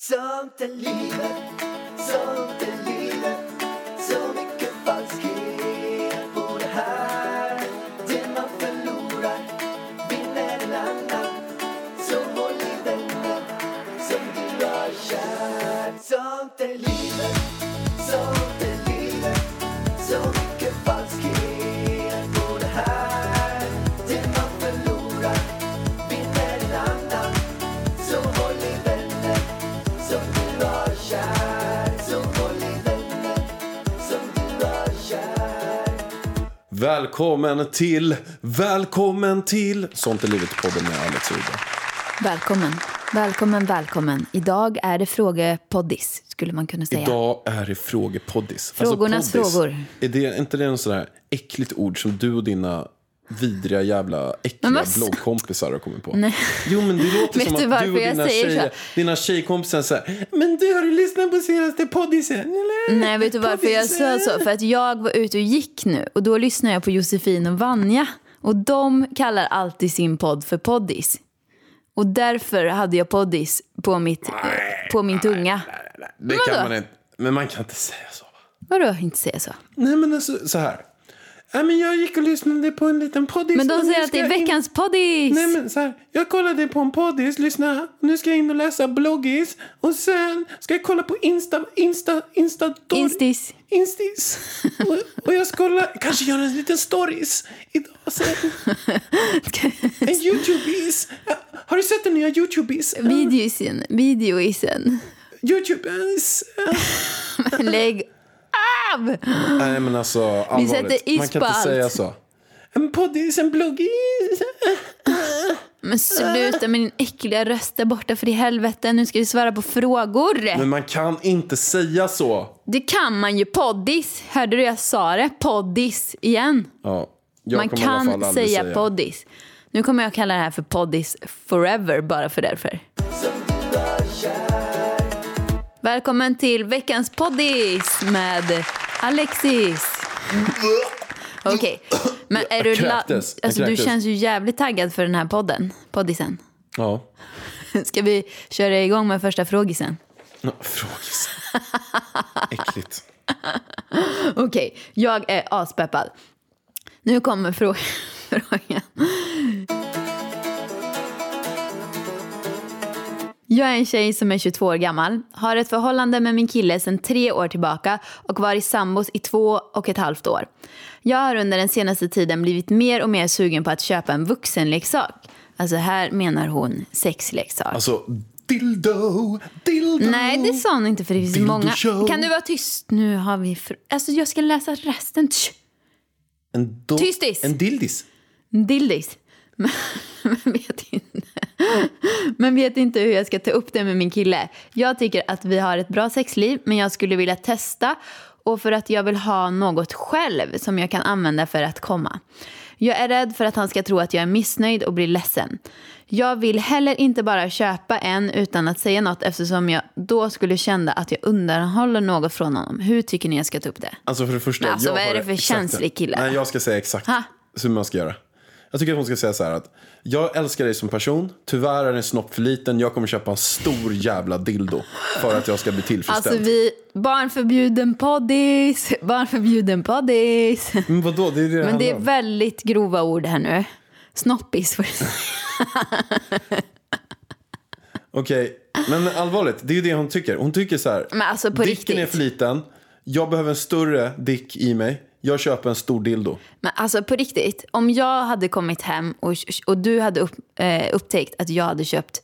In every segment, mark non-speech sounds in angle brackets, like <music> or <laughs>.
Sånt är livet, sånt är livet Välkommen till, välkommen till Sånt är livet-podden med Alex Rydberg. Välkommen, välkommen, välkommen. Idag är det frågepoddis, skulle man kunna säga. Idag är det frågepoddis. Frågornas poddis, frågor. Är det inte det något sådär äckligt ord som du och dina vidriga jävla äckliga Men vad bloggkompisar har kommit på? Nej. Jo men det låter <laughs> som att du och jag dina, tjejer, så? dina tjejkompisar säger Men du har du lyssnat på senaste poddisen? Eller? Nej, vet du varför jag sa så? För att jag var ute och gick nu och då lyssnade jag på Josefin och Vanja. Och de kallar alltid sin podd för poddis. Och därför hade jag poddis på, mitt, på min tunga. Det Vadå? kan man inte. Men man kan inte säga så. va? Vadå inte säga så? Nej men alltså så här. Nej, men jag gick och lyssnade på en liten poddis. Men de säger att det är jag in- veckans poddis. Nej men så här, jag kollade på en poddis, lyssna, nu ska jag in och läsa bloggis och sen ska jag kolla på Insta, Insta, Insta, Instis. Instis. Och, och jag ska kolla, kanske göra en liten stories idag sen. <laughs> En YouTubeis. Har du sett den nya YouTubeis? Videoisen. Videoisen. YouTubeis. <laughs> Lägg av! Nej men alltså allvarligt, sätter is man kan på inte allt. säga så. En poddis, en bloggis. Men sluta med din äckliga röst där borta för i helvete. Nu ska vi svara på frågor. Men man kan inte säga så. Det kan man ju. Poddis. Hörde du jag sa det? Poddis igen. Ja, jag man kommer i alla fall kan aldrig säga, säga poddis. Nu kommer jag kalla det här för poddis forever bara för därför. Välkommen till veckans poddis med Alexis. Okej, men är du... La- alltså, du känns ju jävligt taggad för den här podden. Poddisen. Ja. <laughs> Ska vi köra igång med första frågisen? Frågis. Äckligt. <laughs> Okej, jag är aspeppad. Nu kommer frå- <laughs> frågan. Jag är en tjej som är 22 år gammal, har ett förhållande med min kille sedan tre år tillbaka och varit sambos i två och ett halvt år. Jag har under den senaste tiden blivit mer och mer sugen på att köpa en vuxenleksak. Alltså här menar hon sexleksak. Alltså, dildo, dildo. Nej, det sa hon inte för det finns Dildo många. show. Kan du vara tyst? Nu har vi... Fr- alltså jag ska läsa resten. Tsch. En do- Tystis. En dildis. Dildis. Men, <laughs> men, vet inte. <laughs> men vet inte hur jag ska ta upp det med min kille. Jag tycker att vi har ett bra sexliv men jag skulle vilja testa och för att jag vill ha något själv som jag kan använda för att komma. Jag är rädd för att han ska tro att jag är missnöjd och blir ledsen. Jag vill heller inte bara köpa en utan att säga något eftersom jag då skulle känna att jag undanhåller något från honom. Hur tycker ni jag ska ta upp det? Alltså för det första. Men alltså, jag vad är det för känslig kille? Nej, jag ska säga exakt Ha? hur man ska göra. Jag tycker att hon ska säga så här att jag älskar dig som person. Tyvärr är din snopp för liten. Jag kommer köpa en stor jävla dildo för att jag ska bli tillfredsställd. Alltså vi, barnförbjuden poddis, barnförbjuden poddis. Men vadå? Det är det Men det är handlar väldigt grova ord här nu. Snoppis får. <laughs> Okej, men allvarligt. Det är ju det hon tycker. Hon tycker så här. Men alltså på Dicken riktigt. är för liten. Jag behöver en större dick i mig. Jag köper en stor dildo. Men alltså på riktigt, om jag hade kommit hem och, och du hade upp, eh, upptäckt att jag hade köpt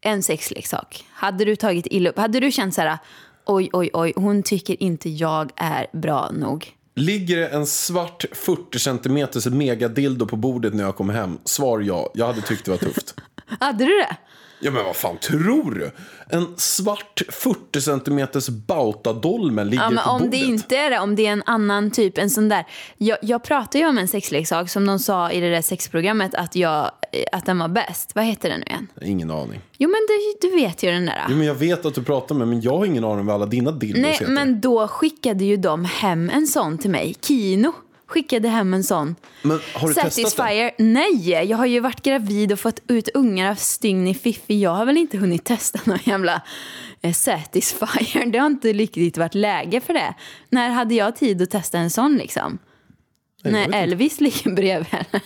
en sexleksak. Hade du tagit illa upp? Hade du känt så här, oj, oj, oj, hon tycker inte jag är bra nog? Ligger det en svart 40 centimeters megadildo på bordet när jag kommer hem? Svar ja. Jag hade tyckt det var tufft. <laughs> Hade du det? Ja men vad fan tror du? En svart 40 centimeters bautadolme ligger Ja, men på om bordet. det inte är det, om det är en annan typ, en sån där. Jag, jag pratade ju om en sexleksak som de sa i det där sexprogrammet att, jag, att den var bäst. Vad heter den nu igen? Ingen aning. Jo men du, du vet ju den där. Jo men jag vet att du pratar med men jag har ingen aning vad alla dina dildos Nej heter. men då skickade ju de hem en sån till mig. Kino skickade hem en sån. Men har du? Satisfyer. Nej, jag har ju varit gravid och fått ut ungar av stygn i Fiffi. Jag har väl inte hunnit testa <laughs> någon jävla eh, Satisfyer. Det har inte riktigt varit läge för det. När hade jag tid att testa en sån liksom? vet När. Elvis <laughs> ligger bredvid.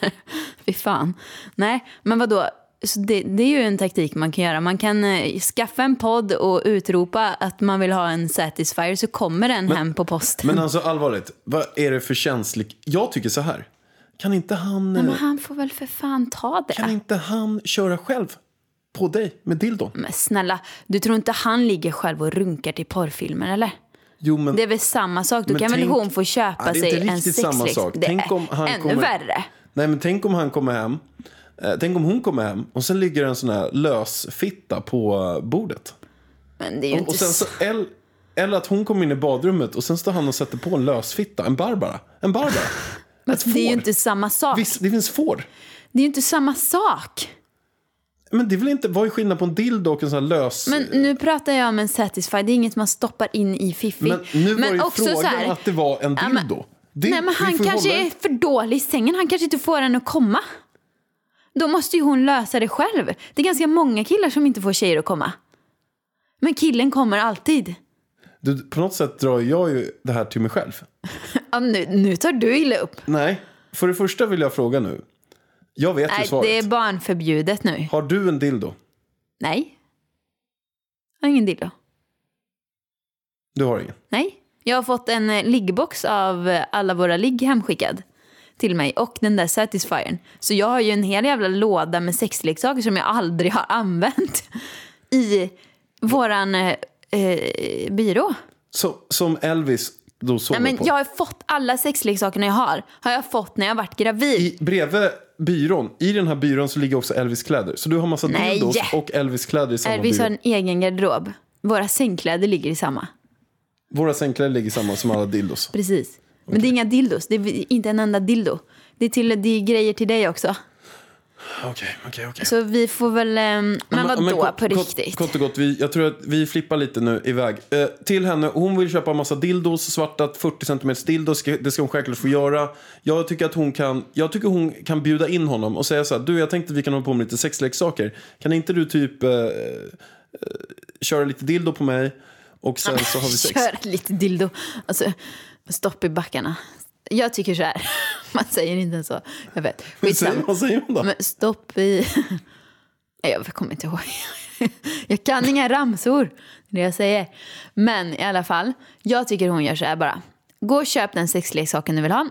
Fy fan. Nej, men vadå? Så det, det är ju en taktik man kan göra. Man kan eh, skaffa en podd och utropa att man vill ha en Satisfyer så kommer den hem på posten. Men alltså allvarligt, vad är det för känslig... Jag tycker så här. Kan inte han, Men eh, han får väl för fan ta det. kan inte han köra själv? På dig med dildon? Men snälla, du tror inte han ligger själv och runkar till porrfilmer eller? Jo men... Det är väl samma sak? Då Men kan väl tänk- hon få köpa Ja, det är sig inte en riktigt samma sak. Det Tänk är om han ännu kommer- värre. Nej men tänk om han kommer hem. Eh, tänk om hon kommer hem och sen ligger en sån här lösfitta på eh, bordet. Men det är ju Och, inte och sen så... eller, eller att hon kommer in i badrummet och sen står han och sätter på en lösfitta. En Barbara. En Barbara. <laughs> Ett Det är ju inte samma sak. Visst, det finns får. Det är ju inte samma sak. Men det är väl inte, vad är skillnaden på en dildo och en sån här lös... Men nu pratar jag om en Satisfy. Det är inget man stoppar in i Fiffi. Men nu var ju också frågan här- att det var en Ja, men- dildo. Det- Nej, men han kanske hålla- är för dålig i sängen. Han kanske inte får den att komma. Då måste ju hon lösa det själv. Det är ganska många killar som inte får tjejer att komma. Men killen kommer alltid. Du, på något sätt drar jag ju det här till mig själv. <laughs> Ja, nu, nu tar du illa upp. Nej, för det första vill jag fråga nu. Jag vet ju Nej, svaret. det är barnförbjudet nu. Har du en dildo? Nej. Jag har ingen dildo. Du har ingen? Nej. Jag har fått en eh, liggbox av eh, alla våra ligg hemskickad till mig och den där Satisfyern. Så jag har ju en hel jävla låda med sexleksaker som jag aldrig har använt i våran eh, eh, byrå. Så, som Elvis då sover Nej, men på? jag har fått alla sexleksakerna jag har. Har jag fått när jag varit gravid. I, bredvid byrån, i den här byrån så ligger också Elvis kläder. Så du har massa Nej. dildos och Elvis kläder i samma Elvis har byrå. en egen garderob. Våra sängkläder ligger i samma. Våra sängkläder ligger samma som alla dildos. Precis. Men det är inga dildos. Det är inte en enda dildo. Det är, till, det är grejer till dig också. Okej, okej, okej. Så vi får väl... ehm, Men vadå kort- på riktigt? Kort och gott, vi, jag tror att vi flippar lite nu iväg. Eh, till henne, hon vill köpa en massa dildos, svarta 40 cm dildos, det ska hon självklart få göra. Jag tycker att hon kan, jag tycker hon kan bjuda in honom och säga så här, du jag tänkte att vi kan hålla på med lite sexleksaker. Kan inte du typ eh, eh, köra lite dildo på mig och sen så har vi sex? <laughs> Kör lite dildo. Alltså, stopp i backarna. Jag tycker så här. <laughs> Man säger inte ens så. Jag vet. Skitsamma. vad säger man då? Men stopp i... <laughs> Nej, Jag kommer inte ihåg. <laughs> Jag kan inga ramsor. Det är det jag säger. Men i alla fall. Jag tycker hon gör så här bara. Gå och köp den sexleksaken du vill ha.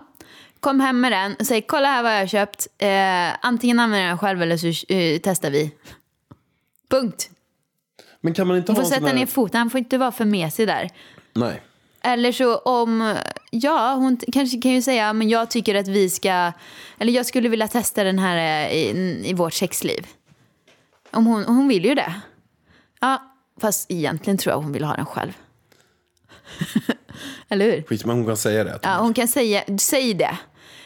Kom hem med den och säg kolla här vad jag har köpt. Eh, antingen använder jag den själv eller så eh, testar vi. Punkt. Men kan man inte Du får sätta här... ner foten. Han får inte vara för mesig där. Nej. Eller så om, ja hon kanske kan ju säga men jag tycker att vi ska, eller jag skulle vilja testa den här eh, i, i vårt sexliv. Om hon, hon vill ju det. Ja, fast egentligen tror jag hon vill ha den själv. <laughs> Eller hur? Skit, men hon kan säga det. Ja, hon kan säga, säg det.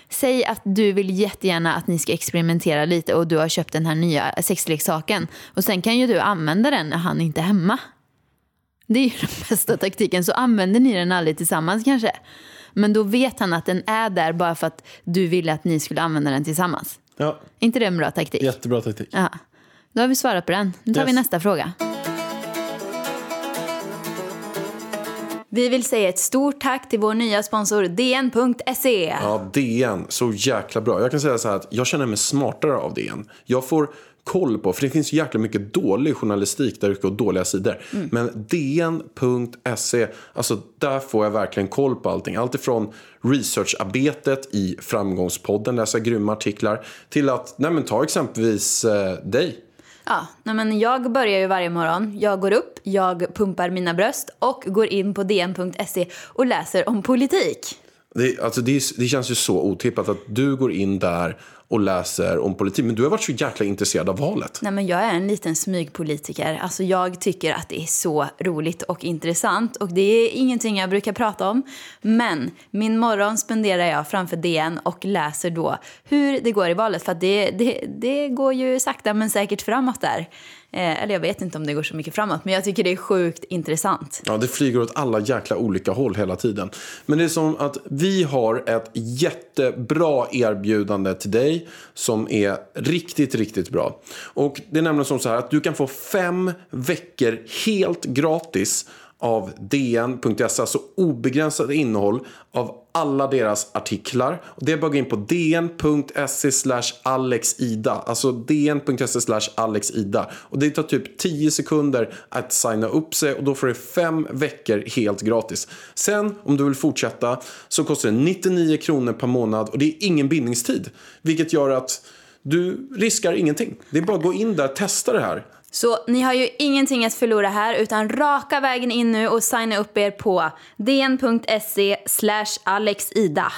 Säg att du vill jättegärna att ni ska experimentera lite och du har köpt den här nya sexleksaken. Och sen kan ju du använda den när han inte är hemma. Det är ju <laughs> den bästa taktiken. Så använder ni den aldrig tillsammans kanske. Men då vet han att den är där bara för att du ville att ni skulle använda den tillsammans. Ja, inte det en bra taktik? jättebra taktik. Ja. Då har vi svarat på den. Nu tar vi Yes. nästa fråga. Vi vill säga ett stort tack till vår nya sponsor DN.se. Ja, DN. Så jäkla bra. Jag kan säga så här att jag känner mig smartare av DN. Jag får koll på, för det finns jäkla mycket dålig journalistik där ute och dåliga sidor. Men DN.se, alltså där får jag verkligen koll på allting. Allt ifrån researcharbetet i Framgångspodden, läsa grymma artiklar, till att, nej men ta exempelvis eh, dig. Ja, nej men jag börjar ju varje morgon. Jag går upp, jag pumpar mina bröst och går in på DN.se och läser om politik. Det, alltså det, det känns ju så otippat att du går in där och läser om politik. Men du har varit så jäkla intresserad av valet. Nej, men jag är en liten smygpolitiker. Alltså, jag tycker att det är så roligt och intressant. Och det är ingenting jag brukar prata om. Men min morgon spenderar jag framför DN och läser då hur det går i valet. För att det, det, det går ju sakta men säkert framåt där. Eh, eller jag vet inte om det går så mycket framåt, men jag tycker det är sjukt intressant. Ja, det flyger åt alla jäkla olika håll hela tiden. Men det är som att vi har ett jättebra erbjudande till dig som är riktigt, riktigt bra. Och det är nämligen som så här att du kan få fem veckor helt gratis av DN.se, alltså obegränsat innehåll av alla deras artiklar. Och det är bara att gå in på dn.se alexida, alltså dn.se alexida. Och det tar typ 10 sekunder att signa upp sig och då får du fem veckor helt gratis. Sen om du vill fortsätta så kostar det 99 kronor per månad och det är ingen bindningstid. Vilket gör att du riskar ingenting. Det är bara att gå in där och testa det här. Så ni har ju ingenting att förlora här utan raka vägen in nu och signa upp er på dn.se alexida.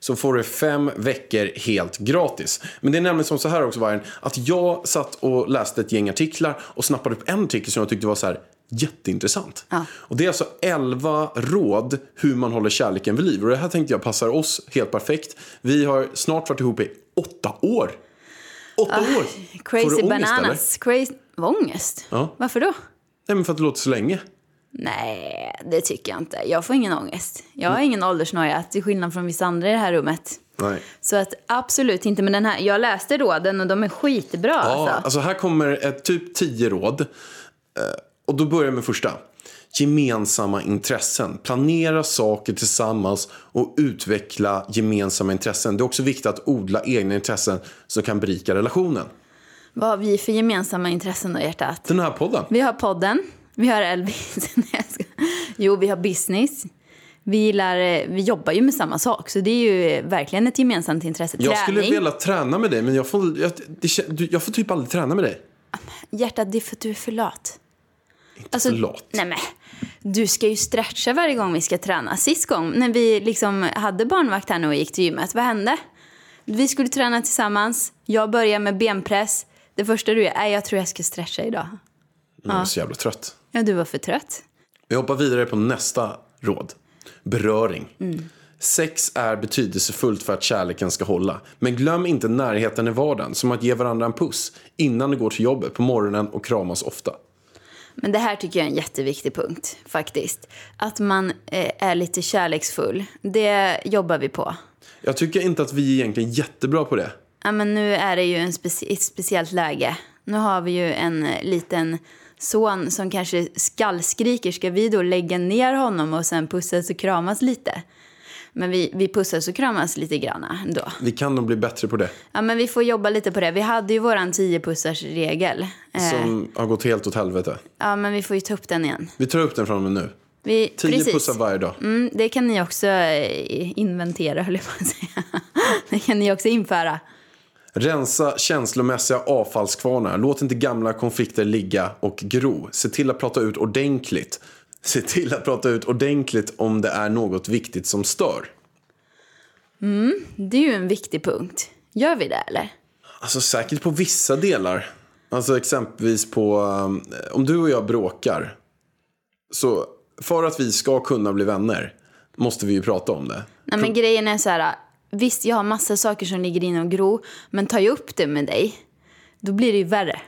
så får du fem veckor helt gratis. Men det är nämligen som så här också Vargen, att jag satt och läste ett gäng artiklar och snappade upp en artikel som jag tyckte var så här jätteintressant. Ja. Och det är alltså 11 råd hur man håller kärleken vid liv. Och det här tänkte jag passar oss helt perfekt. Vi har snart varit ihop i åtta år. Åtta år! Får Ah, Crazy du ångest, bananas. Crazy... Ångest? Ja. Varför då? Nej men för att det låter så länge. Nej, det tycker jag inte. Jag får ingen ångest. Jag har ingen åldersnoja, till skillnad från vissa andra i det här rummet. Nej. Så att absolut inte. Men den här, jag läste råden och de är skitbra. Ja, alltså. alltså här kommer ett typ 10 råd. Eh, Och då börjar jag med första. Gemensamma intressen. Planera saker tillsammans och utveckla gemensamma intressen. Det är också viktigt att odla egna intressen som kan berika relationen. Vad har vi för gemensamma intressen då, hjärtat? Den här podden. Vi har podden, vi har Elvis. <laughs> Jo, vi har business. Vi, gillar, eh, vi jobbar ju med samma sak, så det är ju eh, verkligen ett gemensamt intresse. Jag skulle Träning. vilja träna med dig men jag får, jag, det, jag får typ aldrig träna med dig. Hjärtat, det är för att du är för lat. Inte för lat. Nej men, du ska ju stretcha varje gång vi ska träna. Sist gång när vi liksom hade barnvakt här nu och gick till gymmet, vad hände? Vi skulle träna tillsammans, jag börjar med benpress. Det första du gör, är jag tror jag ska stretcha idag. Jag är så jävla trött. Ja, du var för trött. Vi hoppar vidare på nästa råd. Beröring. Sex är betydelsefullt för att kärleken ska hålla. Men glöm inte närheten i vardagen, som att ge varandra en puss innan du går till jobbet på morgonen och kramas ofta. Men det här tycker jag är en jätteviktig punkt faktiskt. Att man eh, är lite kärleksfull. Det jobbar vi på. Jag tycker inte att vi är egentligen jättebra på det. Ja, men nu är det ju en speci- ett speciellt läge. Nu har vi ju en eh, liten son som kanske skallskriker. Ska vi då lägga ner honom och sen pussas och kramas lite? Men vi, vi pussas och kramas lite grann ändå. Vi kan nog bli bättre på det. Ja, men vi får jobba lite på det. Vi hade ju våran tio pussars regel. Eh, Som har gått helt åt helvete. ja, men vi får ju ta upp den igen. Vi tar upp den från och med nu. Vi, Tio precis. pussar varje dag. Mm, det kan ni också eh, inventera, höll jag på att säga. <laughs> Det kan ni också införa. Rensa känslomässiga avfallskvarnar. Låt inte gamla konflikter ligga och gro. Se till att prata ut ordentligt. Se till att prata ut ordentligt om det är något viktigt som stör. Det är ju en viktig punkt. Gör vi det eller? Alltså säkert på vissa delar. Alltså exempelvis på um, om du och jag bråkar. Så för att vi ska kunna bli vänner måste vi ju prata om det. Nej, men grejen är så här. Visst, jag har massa saker som ligger inne och gro. Men tar jag upp det med dig, då blir det ju värre.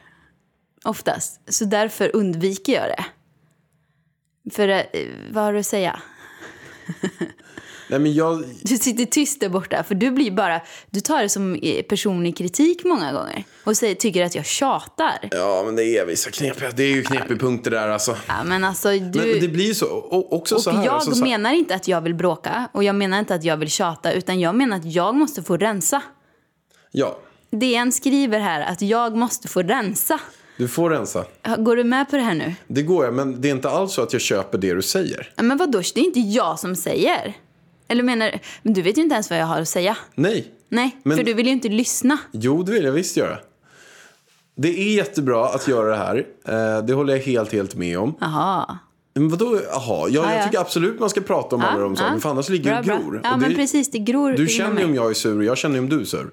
Oftast. Så därför undviker jag det. För eh, vad har du att säga? <laughs> Nej men jag, Du sitter tyst där borta. För du blir bara, du tar det som eh, personlig kritik många gånger. Och säger, tycker att jag tjatar. ja men det är vissa knepiga, det är ju knepiga punkter där alltså. Ja, men alltså du... Men det blir ju så, och också Och så här. jag alltså, så menar inte att jag vill bråka och jag menar inte att jag vill tjata utan jag menar att jag måste få rensa. Ja, DN skriver här att jag måste få rensa. du får rensa. Går du med på det här nu? Det går jag, men det är inte alls så att jag köper det du säger. Men vadå, det är inte jag som säger. Eller menar men du vet ju inte ens vad jag har att säga. Nej. Nej, Men- för du vill ju inte lyssna. Jo, det vill jag visst göra. Det är jättebra att göra det här. Eh, Det håller jag helt, helt med om. Jaha. Men vadå, jaha, ja, Ja, jag ja. tycker absolut man ska prata om alla de sakerna, för annars ligger Bra, det gror. Ja, Och men det, precis, det gror Du känner ju om jag är sur och jag känner ju om du är sur.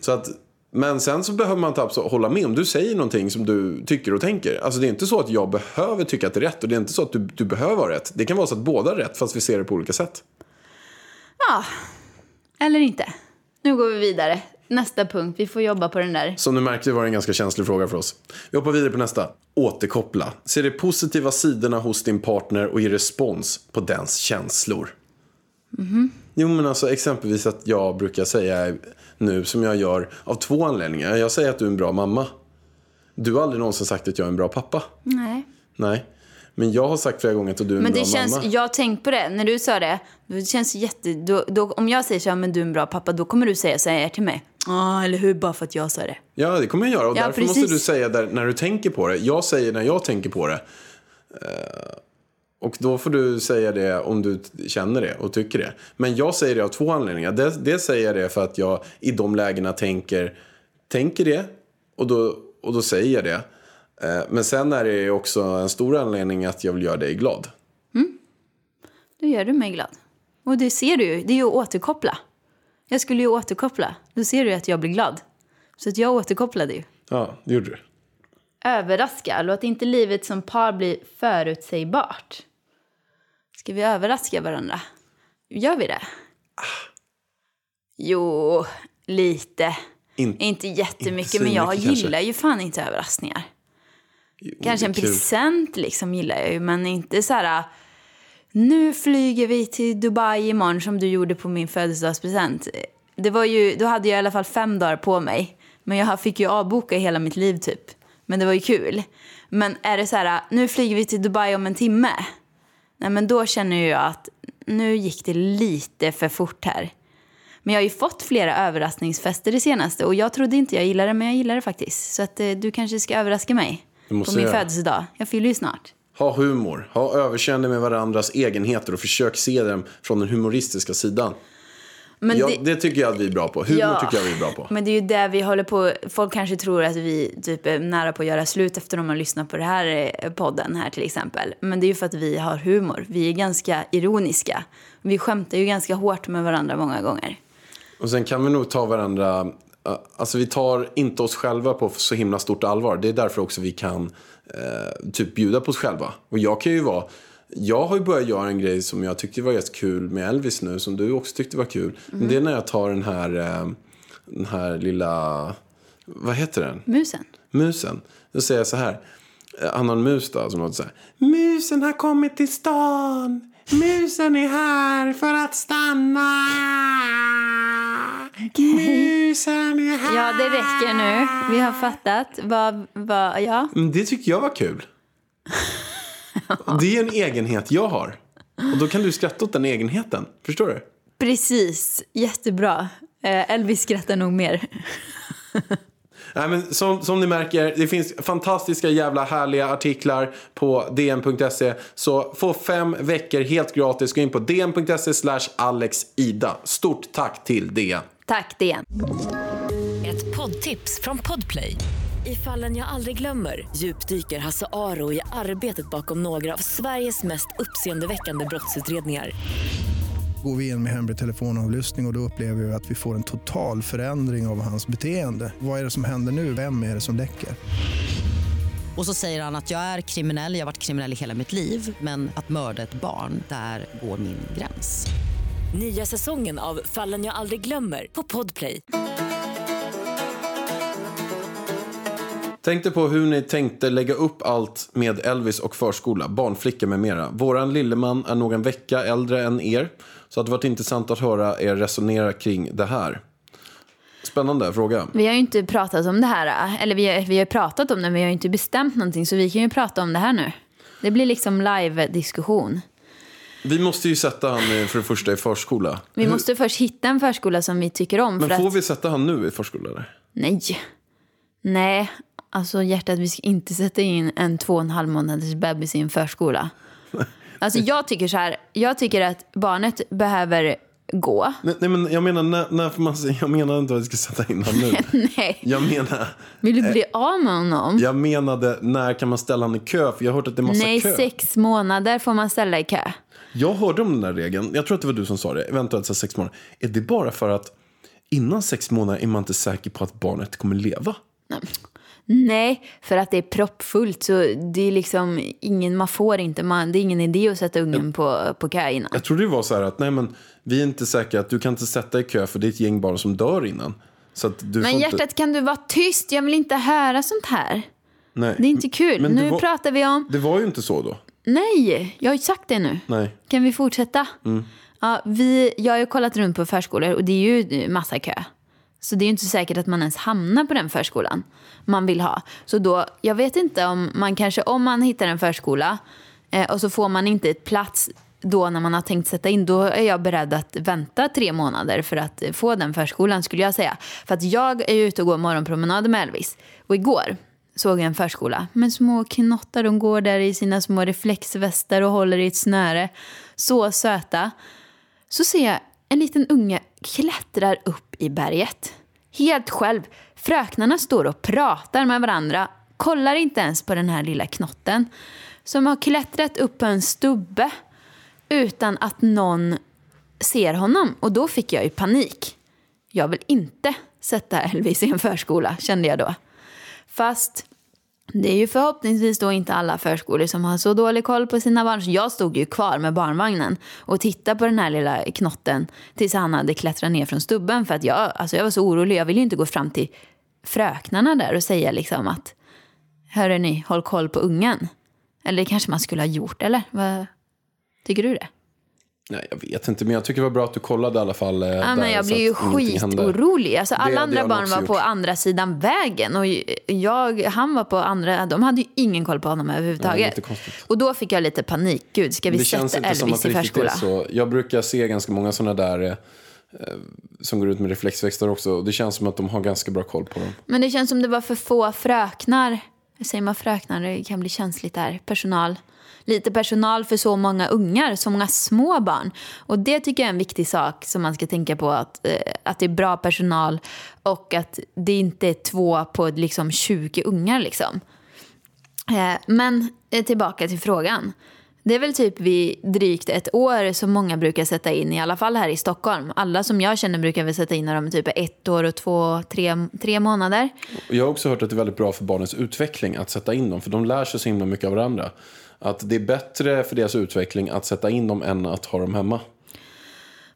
Så att, men sen så behöver man inte absolut hålla med om du säger någonting som du tycker och tänker. Alltså det är inte så att jag behöver tycka att det är rätt och det är inte så att du, du behöver ha rätt. Det kan vara så att båda har rätt fast vi ser det på olika sätt. Ja, eller inte. Nu går vi vidare. Nästa punkt, vi får jobba på den där. Som du märkte var det en ganska känslig fråga för oss. Vi hoppar vidare på nästa. Återkoppla. Se de positiva sidorna hos din partner och ge respons på dens känslor. Jo men alltså exempelvis att jag brukar säga nu som jag gör av två anledningar. Jag säger att du är en bra mamma. Du har aldrig någonsin sagt att jag är en bra pappa. Nej. Nej. Men jag har sagt flera gånger att du är en Men bra det känns, mamma. jag tänkt på det, när du sa det, det känns jätte, då, då, om jag säger så här, men du är en bra pappa, då kommer du säga så här till mig. Ja, eller hur, bara för att jag sa det. Ja, det kommer jag göra. Och Ja, därför precis. måste du säga där, när du tänker på det. Jag säger när jag tänker på det. Eh, Och då får du säga det om du känner det och tycker det. Men jag säger det av två anledningar. Dels, dels säger jag det för att jag i de lägena tänker, tänker det. Och då, och då säger jag det. Eh, Men sen är det också en stor anledning att jag vill göra dig glad. Då gör du mig glad. Och det ser du ju, det är ju att återkoppla. Jag skulle ju återkoppla. Då ser du att jag blir glad. Så att jag återkopplade ju. Ja, det gjorde du. Överraska. Låt inte livet som par bli förutsägbart. Ska vi överraska varandra? Gör vi det? Jo, lite. In- inte jättemycket, inte men jag svinmycket gillar kanske. ju fan inte överraskningar. Jo, Kanske en present liksom gillar jag ju, men inte så här... Nu flyger vi till Dubai imorgon som du gjorde på min födelsedagspresent. Det var ju, då hade jag i alla fall fem dagar på mig. Men jag fick ju avboka hela mitt liv typ. Men det var ju kul. Men är det så här, nu flyger vi till Dubai om en timme. Nej men då känner jag att nu gick det lite för fort här. Men jag har ju fått flera överraskningsfester det senaste och jag trodde inte jag gillade det men jag gillar det faktiskt. Så att eh, du kanske ska överraska mig Det måste på min göra. födelsedag. Jag fyller ju snart. Ha humor, ha överseende med varandras egenheter och försök se dem från den humoristiska sidan. Men ja, det, det... tycker jag att vi är bra på. Humor Ja. tycker jag vi är bra på. men det är ju det vi håller på... Folk kanske tror att vi typ är nära på att göra slut efter de har lyssnat på det här eh, podden här till exempel. Men det är ju för att vi har humor. Vi är ganska ironiska. Vi skämtar ju ganska hårt med varandra många gånger. Och sen kan vi nog ta varandra, alltså vi tar inte oss själva på så himla stort allvar. Det är därför också vi kan eh, typ bjuda på oss själva. Och jag kan ju vara, jag har ju börjat göra en grej som jag tyckte var jättekul med Elvis nu, som du också tyckte var kul. Men det är när jag tar den här, eh, den här lilla, vad heter den? Musen. Musen. Då säger jag så här. eh, Han har en mus då som låter så här. Musen har kommit till stan. Musen är här för att stanna. Musen är här. Ja, det räcker nu. Vi har fattat. Vad, vad, ja. Men det tycker jag var kul. Det är en egenhet jag har. Och då kan du skratta åt den egenheten. Förstår du? Precis. Jättebra. Eh, Elvis skrattar nog mer. Nej, men som, som ni märker, det finns fantastiska jävla härliga artiklar på dn.se. Så få fem veckor helt gratis. Gå in på dn.se slash alexida. Stort tack till DN. Tack, DN. Ett poddtips från Podplay. I fallen jag aldrig glömmer djupdyker Hasse Aro i arbetet bakom några av Sveriges mest uppseendeväckande brottsutredningar. Går vi in med hemlig telefonavlyssning och, och då upplever vi att vi får en total förändring av hans beteende. Vad är det som händer nu? Vem är det som läcker? Och så säger han att jag är kriminell, jag har varit kriminell i hela mitt liv men att mörda ett barn, där går min gräns. Nya säsongen av Fallen jag aldrig glömmer på Podplay. Tänkte på hur ni tänkte lägga upp allt med Elvis och förskola, barnflicka med mera. Våran lilleman är någon vecka äldre än er. Så det hade varit intressant att höra er resonera kring det här. Spännande fråga. Vi har ju inte pratat om det här. Eller vi har, vi har pratat om det, men vi har ju inte bestämt någonting. Så vi kan ju prata om det här nu. Det blir liksom live-diskussion. Vi måste ju sätta han eh, för det första i förskola. Vi måste först hitta en förskola som vi tycker om. Men får att... vi sätta han nu i förskola? Eller? Nej. Nej, alltså hjärtat, vi ska inte sätta in en två och en halv månaders bebis i en förskola. <laughs> Alltså jag tycker så här, jag tycker att barnet behöver gå. Nej, nej men jag menar, när, när man, jag menar inte att vi ska sätta in han nu. <laughs> Nej, Jag menar, vill du bli av med honom? jag menade när kan man ställa han i kö? För jag har hört att det är massa Nej, kö. sex månader får man ställa i kö. Jag hörde om den där regeln, jag tror att det var du som sa det, eventuellt så sex månader. Är det bara för att innan sex månader är man inte säker på att barnet kommer leva. Nej, för att det är proppfullt. Så det är liksom ingen, man får inte, man, det är ingen idé att sätta ungen på, på kö innan. Jag trodde det var så här att nej men vi är inte säkra att du kan inte sätta i kö för det är ett gäng barn som dör innan. Men hjärtat, inte... kan du vara tyst? Jag vill inte höra sånt här. Nej. Det är inte kul. Men nu var- pratar vi om... Det var ju inte så då. Nej, jag har ju sagt det nu. Nej. Kan vi fortsätta? Mm. Ja, vi, jag har ju kollat runt på förskolor och det är ju massa kö. Så det är ju inte säkert att man ens hamnar på den förskolan man vill ha. Så då, jag vet inte om man kanske, om man hittar en förskola eh, och så får man inte ett plats då när man har tänkt sätta in, då är jag beredd att vänta tre månader för att få den förskolan skulle jag säga. För att jag är ute och går morgonpromenader med Elvis. Och igår såg jag en förskola med små knottar. De går där i sina små reflexvästar och håller i ett snöre. Så söta. Så ser jag en liten unge klättrar upp i berget. Helt själv. Fröknarna står och pratar med varandra. Kollar inte ens på den här lilla knotten. Som har klättrat upp på en stubbe. Utan att någon ser honom. Och då fick jag ju panik. Jag vill inte sätta Elvis i en förskola, kände jag då. Fast det är ju förhoppningsvis då inte alla förskolor som har så dålig koll på sina barn. Så jag stod ju kvar med barnvagnen och tittade på den här lilla knotten tills han hade klättrat ner från stubben. För att jag, alltså jag var så orolig. Jag ville ju inte gå fram till fröknarna där och säga liksom att hörrni, håll koll på ungen. Eller det kanske man skulle ha gjort, eller? Vad tycker du det? Nej, jag vet inte. Men jag tycker det var bra att du kollade i alla fall. Eh, Ja, men jag blir ju skitorolig. Alltså, alla hade andra barn var på gjort. andra sidan vägen. Och jag, han var på andra, de hade ju ingen koll på honom det överhuvudtaget. konstigt. och då fick jag lite panik. Gud, ska vi Det känns sätta Elvis i det förskola? så. Jag brukar se ganska många sådana där eh, som går ut med reflexväxter också. Och Det känns som att de har ganska bra koll på dem. Men det känns som det var för få fröknar. Hur Säger man fröknar, det kan bli känsligt där. Personal. Lite personal för så många ungar, så många små barn. Och det tycker jag är en viktig sak som man ska tänka på. Att, eh, att det är bra personal och att det inte är två på liksom 20 ungar. Liksom. Eh, Men eh, tillbaka till frågan. Det är väl typ vid drygt ett år som många brukar sätta in, i alla fall här i Stockholm. Alla som jag känner brukar väl sätta in när de är typ ett år och två, tre, tre månader. Jag har också hört att det är väldigt bra för barnens utveckling att sätta in dem. För de lär sig så himla mycket av varandra. Att det är bättre för deras utveckling att sätta in dem än att ha dem hemma.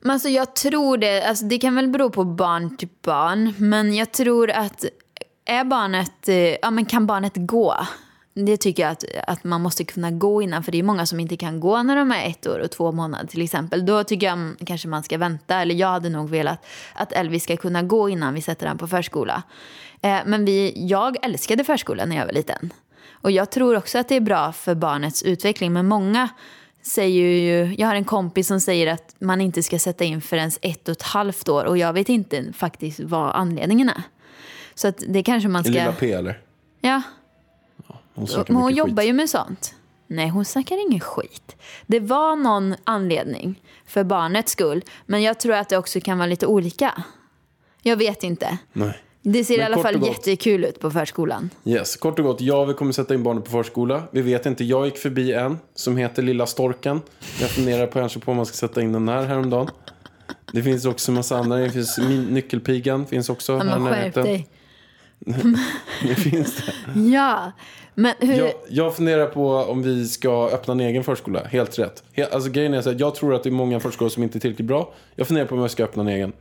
Men alltså jag tror det, alltså det kan väl bero på barn till barn. Men jag tror att är barnet, eh, ja men kan barnet gå? Det tycker jag att, att man måste kunna gå innan. För det är många som inte kan gå när de är ett år och två månader till exempel. Då tycker jag kanske man ska vänta. Eller jag hade nog velat att Elvis ska kunna gå innan vi sätter honom på förskola. Eh, men vi, jag älskade förskolan när jag var liten. Och jag tror också att det är bra för barnets utveckling. Men många säger ju, jag har en kompis som säger att man inte ska sätta in förrän ett och ett halvt år. Och jag vet inte faktiskt vad anledningen är. Så att det kanske man ska... Lilla P eller? Ja, Hon men hon jobbar skit. ju med sånt. Nej, hon snackar ingen skit. Det var någon anledning för barnets skull. Men jag tror att det också kan vara lite olika. Jag vet inte. Nej. Det ser i Men alla kort fall gott. jättekul ut på förskolan. Yes. Kort och gott, ja vi kommer sätta in barnen på förskola. Vi vet inte, jag gick förbi en som heter Lilla Storken. Jag funderar på kanske på om man ska sätta in den här häromdagen. Det finns också en massa andra. Det finns Nyckelpigan finns också. Ja, men i skärp dig. <laughs> Det finns det. Ja, men hur... Jag, jag funderar på om vi ska öppna en egen förskola. Helt rätt. Alltså, grejen är så att jag tror att det är många förskolor som inte är tillräckligt bra. Jag funderar på om jag ska öppna en egen.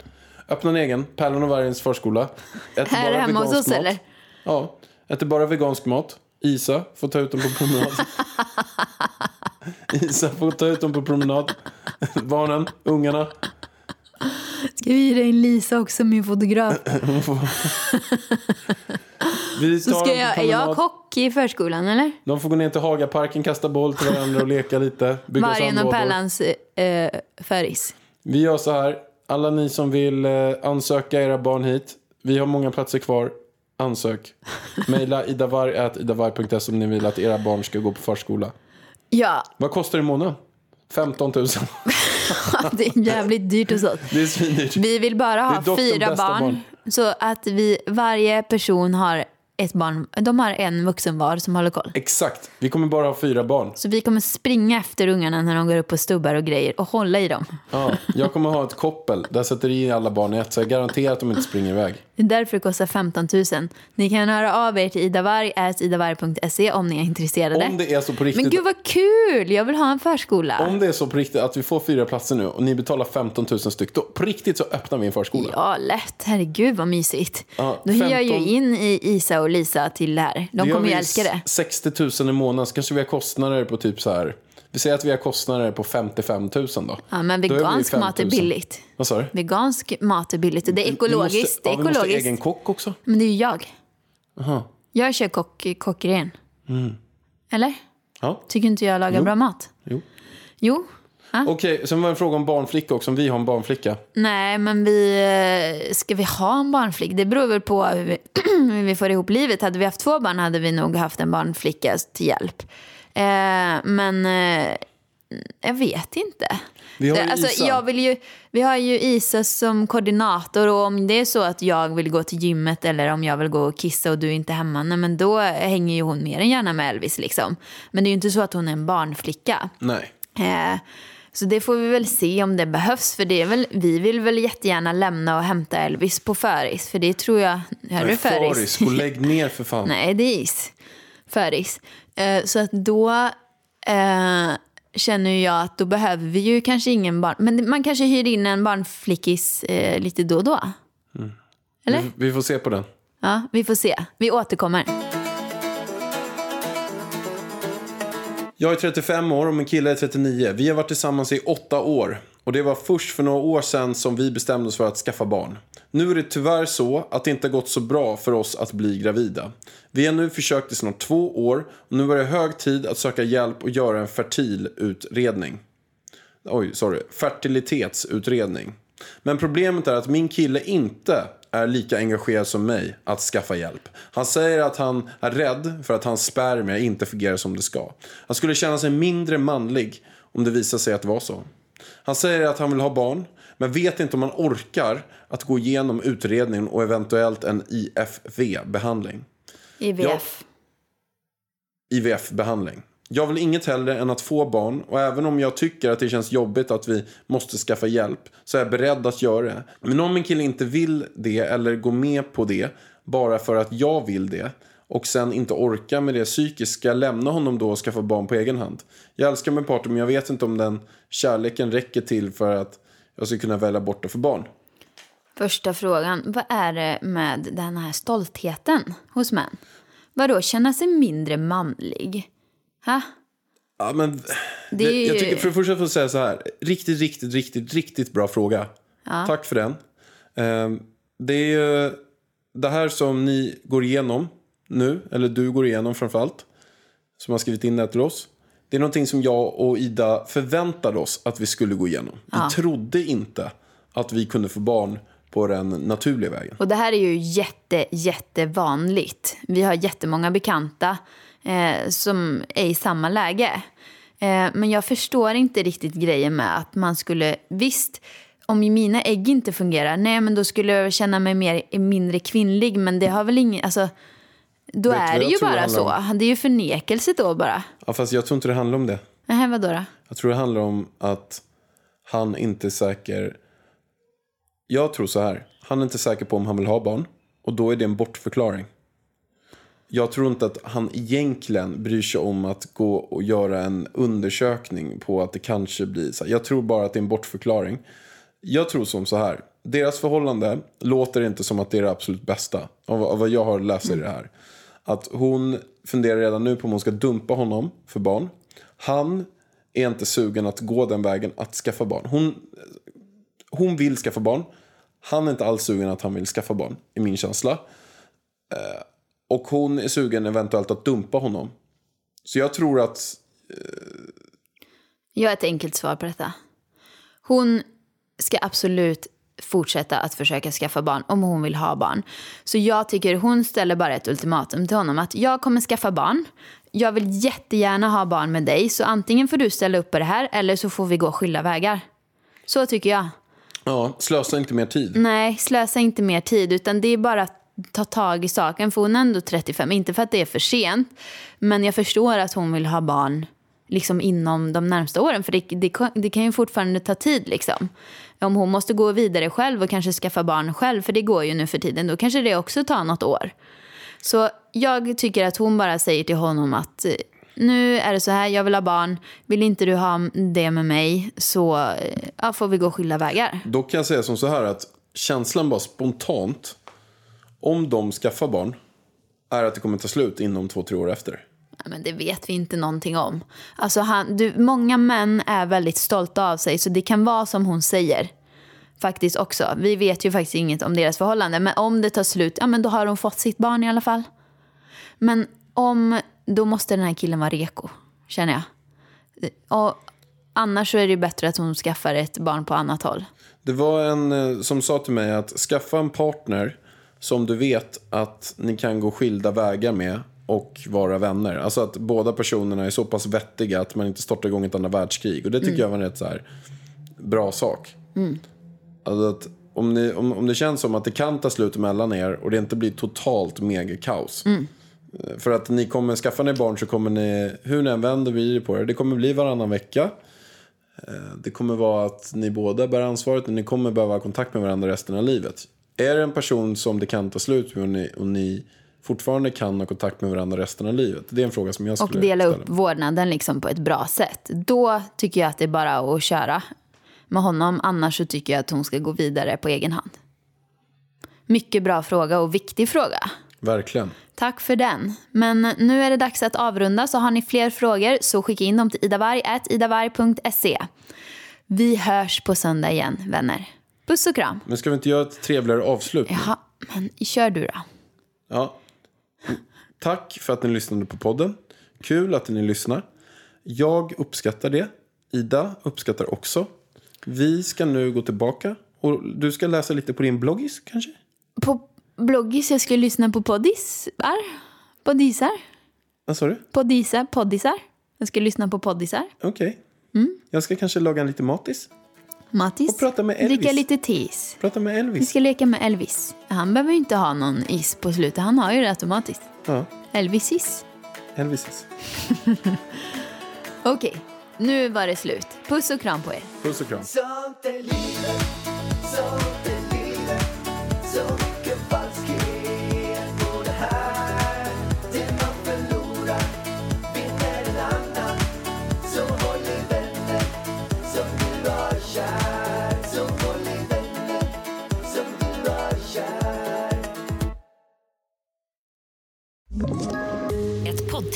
Öppna en egen, Pärlan och Vargens förskola. Äter Här bara hemma hos oss, mat. eller? Ja, äter bara vegansk mat. Isa får ta ut dem på promenad. <laughs> Isa får ta ut dem på promenad. Barnen, ungarna. Ska vi hyra in Lisa också, min fotograf? <laughs> Vi Så tar ska dem på jag, är jag kock i förskolan, eller? De får gå ner till Hagaparken, kasta boll till varandra och leka lite. Bygga Vargen och. Pärlans eh, föris. Vi gör så här. Alla ni som vill eh, ansöka era barn hit. Vi har många platser kvar. Ansök. <laughs> Maila idavar.idavar.se om ni vill att era barn ska gå på förskola. Ja, Vad kostar det i månaden? 15 000. det är jävligt dyrt hos <laughs> oss. Det är svindyrt. Vi vill bara ha fyra barn, barn. Så att vi, varje person har ett barn, de har en vuxen var som håller koll. Exakt. Vi kommer bara ha fyra barn. Så vi kommer springa efter ungarna när de går upp på stubbar och grejer och hålla i dem. Ja, jag kommer ha ett koppel där sätter i alla barn i ett så jag garanterar att de inte springer iväg. Det är därför det kostar 15 000. Ni kan höra av er till idavarg.idavarg.se om ni är intresserade. Om det är så på riktigt. Men gud vad kul! Jag vill ha en förskola. Om det är så på riktigt att vi får fyra platser nu och ni betalar 15 000 styck, då på riktigt så öppnar vi en förskola. Ja, lätt. Herregud vad mysigt. Ja, Då hyr jag ju 15 in i Isa och Lisa till det här. De gör kommer ju älska det. 60 000 i månaden, så kanske vi har kostnader på typ så här. Vi säger att vi har kostnader på 55 000 då. Ja, men Då är vegansk 5 000. mat är billigt. Vad sa du? Vegansk mat är billigt det är ekologiskt. Vi måste, det är ja, vi måste egen kock också. Men det är ju jag. Aha. Jag kör kock, kockren. Eller? Ja. Tycker inte jag lagar bra mat? Jo. Jo. Okej, sen var det en fråga om barnflicka också, om vi har en barnflicka. Nej, men vi... eh, Ska vi ha en barnflicka? Det beror väl på hur vi, <clears throat> hur vi får ihop livet. Hade vi haft två barn hade vi nog haft en barnflicka till hjälp. Eh, men eh, jag vet inte. Vi har ju alltså, Isa. jag vill ju, vi har ju Isa som koordinator och om det är så att jag vill gå till gymmet eller om jag vill gå och kissa och du är inte hemma, nej, men då hänger ju hon mer än gärna med Elvis. Liksom. Men det är ju inte så att hon är en barnflicka. Nej. Eh, så det får vi väl se om det behövs. För det är väl, vi vill väl jättegärna lämna och hämta Elvis på föris. För det tror jag... Hör du föris? Gå och lägg ner för fan. <laughs> Nej, det är is. Föris. Eh, så att då eh, känner jag att då behöver vi ju kanske ingen barn... Men man kanske hyr in en barnflickis eh, lite då och då. Eller? Vi, vi får se på den. Ja, vi får se. Vi återkommer. Jag är 35 år och min kille är 39. Vi har varit tillsammans i åtta år. Och det var först för några år sedan som vi bestämde oss för att skaffa barn. Nu är det tyvärr så att det inte har gått så bra för oss att bli gravida. Vi har nu försökt i snart två år och nu är det hög tid att söka hjälp och göra en fertilutredning. Oj, sorry. Fertilitetsutredning. Men problemet är att min kille inte är lika engagerad som mig att skaffa hjälp. Han säger att han är rädd för att hans spermier inte fungerar som det ska. Han skulle känna sig mindre manlig om det visar sig att vara så. Han säger att han vill ha barn, men vet inte om han orkar att gå igenom utredningen och eventuellt en IFV-behandling. IVF. IVF-behandling. Jag vill inget hellre än att få barn och även om jag tycker att det känns jobbigt att vi måste skaffa hjälp så är jag beredd att göra det. Men om min kille inte vill det eller går med på det bara för att jag vill det och sen inte orkar med det psykiska, lämna honom då och skaffa barn på egen hand. Jag älskar min partner men jag vet inte om den kärleken räcker till för att jag ska kunna välja bort det för barn. Första frågan. Vad är det med den här stoltheten hos män? Vadå, känna sig mindre manlig? Ha? Ja, men, Det är ju- Jag tycker för det första får jag säga så här. Riktigt, riktigt, riktigt, riktigt bra fråga. Tack för den. Ehm, det är ju det här som ni går igenom nu, eller du går igenom framförallt, som har skrivit in det till oss. Det är någonting som jag och Ida förväntade oss att vi skulle gå igenom. Vi trodde inte att vi kunde få barn på den naturliga vägen. Och det här är ju jätte, jättevanligt. Vi har jättemånga bekanta eh, som är i samma läge. Eh, men jag förstår inte riktigt grejen med att man skulle, visst, om mina ägg inte fungerar, nej men då skulle jag känna mig mer, mindre kvinnlig, men det har väl ingen, alltså, då Vet är det ju tror det bara så. handlar Det är ju förnekelse då bara. Ja, fast jag tror inte det handlar om det. Nej, vadå då? Jag tror det handlar om att han inte är säker. Jag tror så här. Han är inte säker på om han vill ha barn. Och då är det en bortförklaring. Jag tror inte att han egentligen bryr sig om att gå och göra en undersökning på att det kanske blir så här. Jag tror bara att det är en bortförklaring. Jag tror som så här. Deras förhållande låter inte som att det är det absolut bästa. Av, av vad jag har läst i det här. Att hon funderar redan nu på om hon ska dumpa honom för barn. Han är inte sugen att gå den vägen att skaffa barn. Hon, hon vill skaffa barn. Han är inte alls sugen att han vill skaffa barn, i min känsla. Eh, och hon är sugen eventuellt att dumpa honom. Så jag tror att eh, Jag har ett enkelt svar på detta. Hon ska absolut fortsätta att försöka skaffa barn om hon vill ha barn. Så jag tycker hon ställer bara ett ultimatum till honom att jag kommer skaffa barn. Jag vill jättegärna ha barn med dig så antingen får du ställa upp på det här eller så får vi gå skilda vägar. Så tycker jag. ja, slösa inte mer tid. Nej, slösa inte mer tid utan det är bara ta tag i saken. För hon är ändå 35, inte för att det är för sent. Men jag förstår att hon vill ha barn liksom inom de närmsta åren. För det, det, det kan ju fortfarande ta tid. Liksom. Om hon måste gå vidare själv och kanske skaffa barn själv, för det går ju nu för tiden, då kanske det också tar något år. Så jag tycker att hon bara säger till honom att eh, nu är det så här, jag vill ha barn. Vill inte du ha det med mig så eh, ja, får vi gå skilda vägar. Då kan jag säga som så här att känslan bara spontant, om de skaffar barn, är att det kommer ta slut inom två, tre år efter. Men det vet vi inte någonting om. Alltså han, du, många män är väldigt stolta av sig så det kan vara som hon säger. Faktiskt också. Vi vet ju faktiskt inget om deras förhållande. Men om det tar slut, ja men då har hon fått sitt barn i alla fall. Men om, då måste den här killen vara reko. Känner jag. Och annars så är det ju bättre att hon skaffar ett barn på annat håll. Det var en eh, som sa till mig att skaffa en partner som du vet att ni kan gå skilda vägar med och vara vänner. Alltså att båda personerna är så pass vettiga att man inte startar igång ett andra världskrig. Och det tycker jag var en rätt så här bra sak. Alltså att om, ni, om, om det känns som att det kan ta slut mellan er och det inte blir totalt mega kaos. För att ni kommer, skaffa ni barn så kommer ni, hur ni än vänder vrider på det, det kommer bli varannan vecka. Eh, Det kommer vara att ni båda bär ansvaret och ni kommer behöva ha kontakt med varandra resten av livet. Är det en person som det kan ta slut med och ni, och ni fortfarande kan ha kontakt med varandra resten av livet? Det är en fråga som jag Och skulle dela ställa. upp vårdnaden liksom på ett bra sätt. Då tycker jag att det är bara att köra med honom. Annars så tycker jag att hon ska gå vidare på egen hand. Mycket bra fråga och viktig fråga. Verkligen. Tack för den. Men nu är det dags att avrunda. Så har ni fler frågor så skicka in dem till idavarg.idavarg.se. Vi hörs på söndag igen, vänner. Puss och kram. Men ska vi inte göra ett trevligare avslut? nu? Jaha, men kör du då. Ja. Tack för att ni lyssnade på podden. Kul att ni lyssnar. Jag uppskattar det. Ida uppskattar också. Vi ska nu gå tillbaka. Och du ska läsa lite på din bloggis kanske? På bloggis, jag ska lyssna på poddisar. Poddisar. Vad sa du? Poddisar, poddisar. Jag ska lyssna på poddisar. Okej. Mm. Jag ska kanske laga en lite matis. Mattis. Och prata med Elvis. Dricka lite tis. Prata med Vi Elvis. ska leka med Elvis. Han behöver ju inte ha någon is på slutet. Han har ju det automatiskt. Ja, Elvis-is. Elvis. <laughs> Okej, nu var det slut. Puss och kram på er. Puss och kram.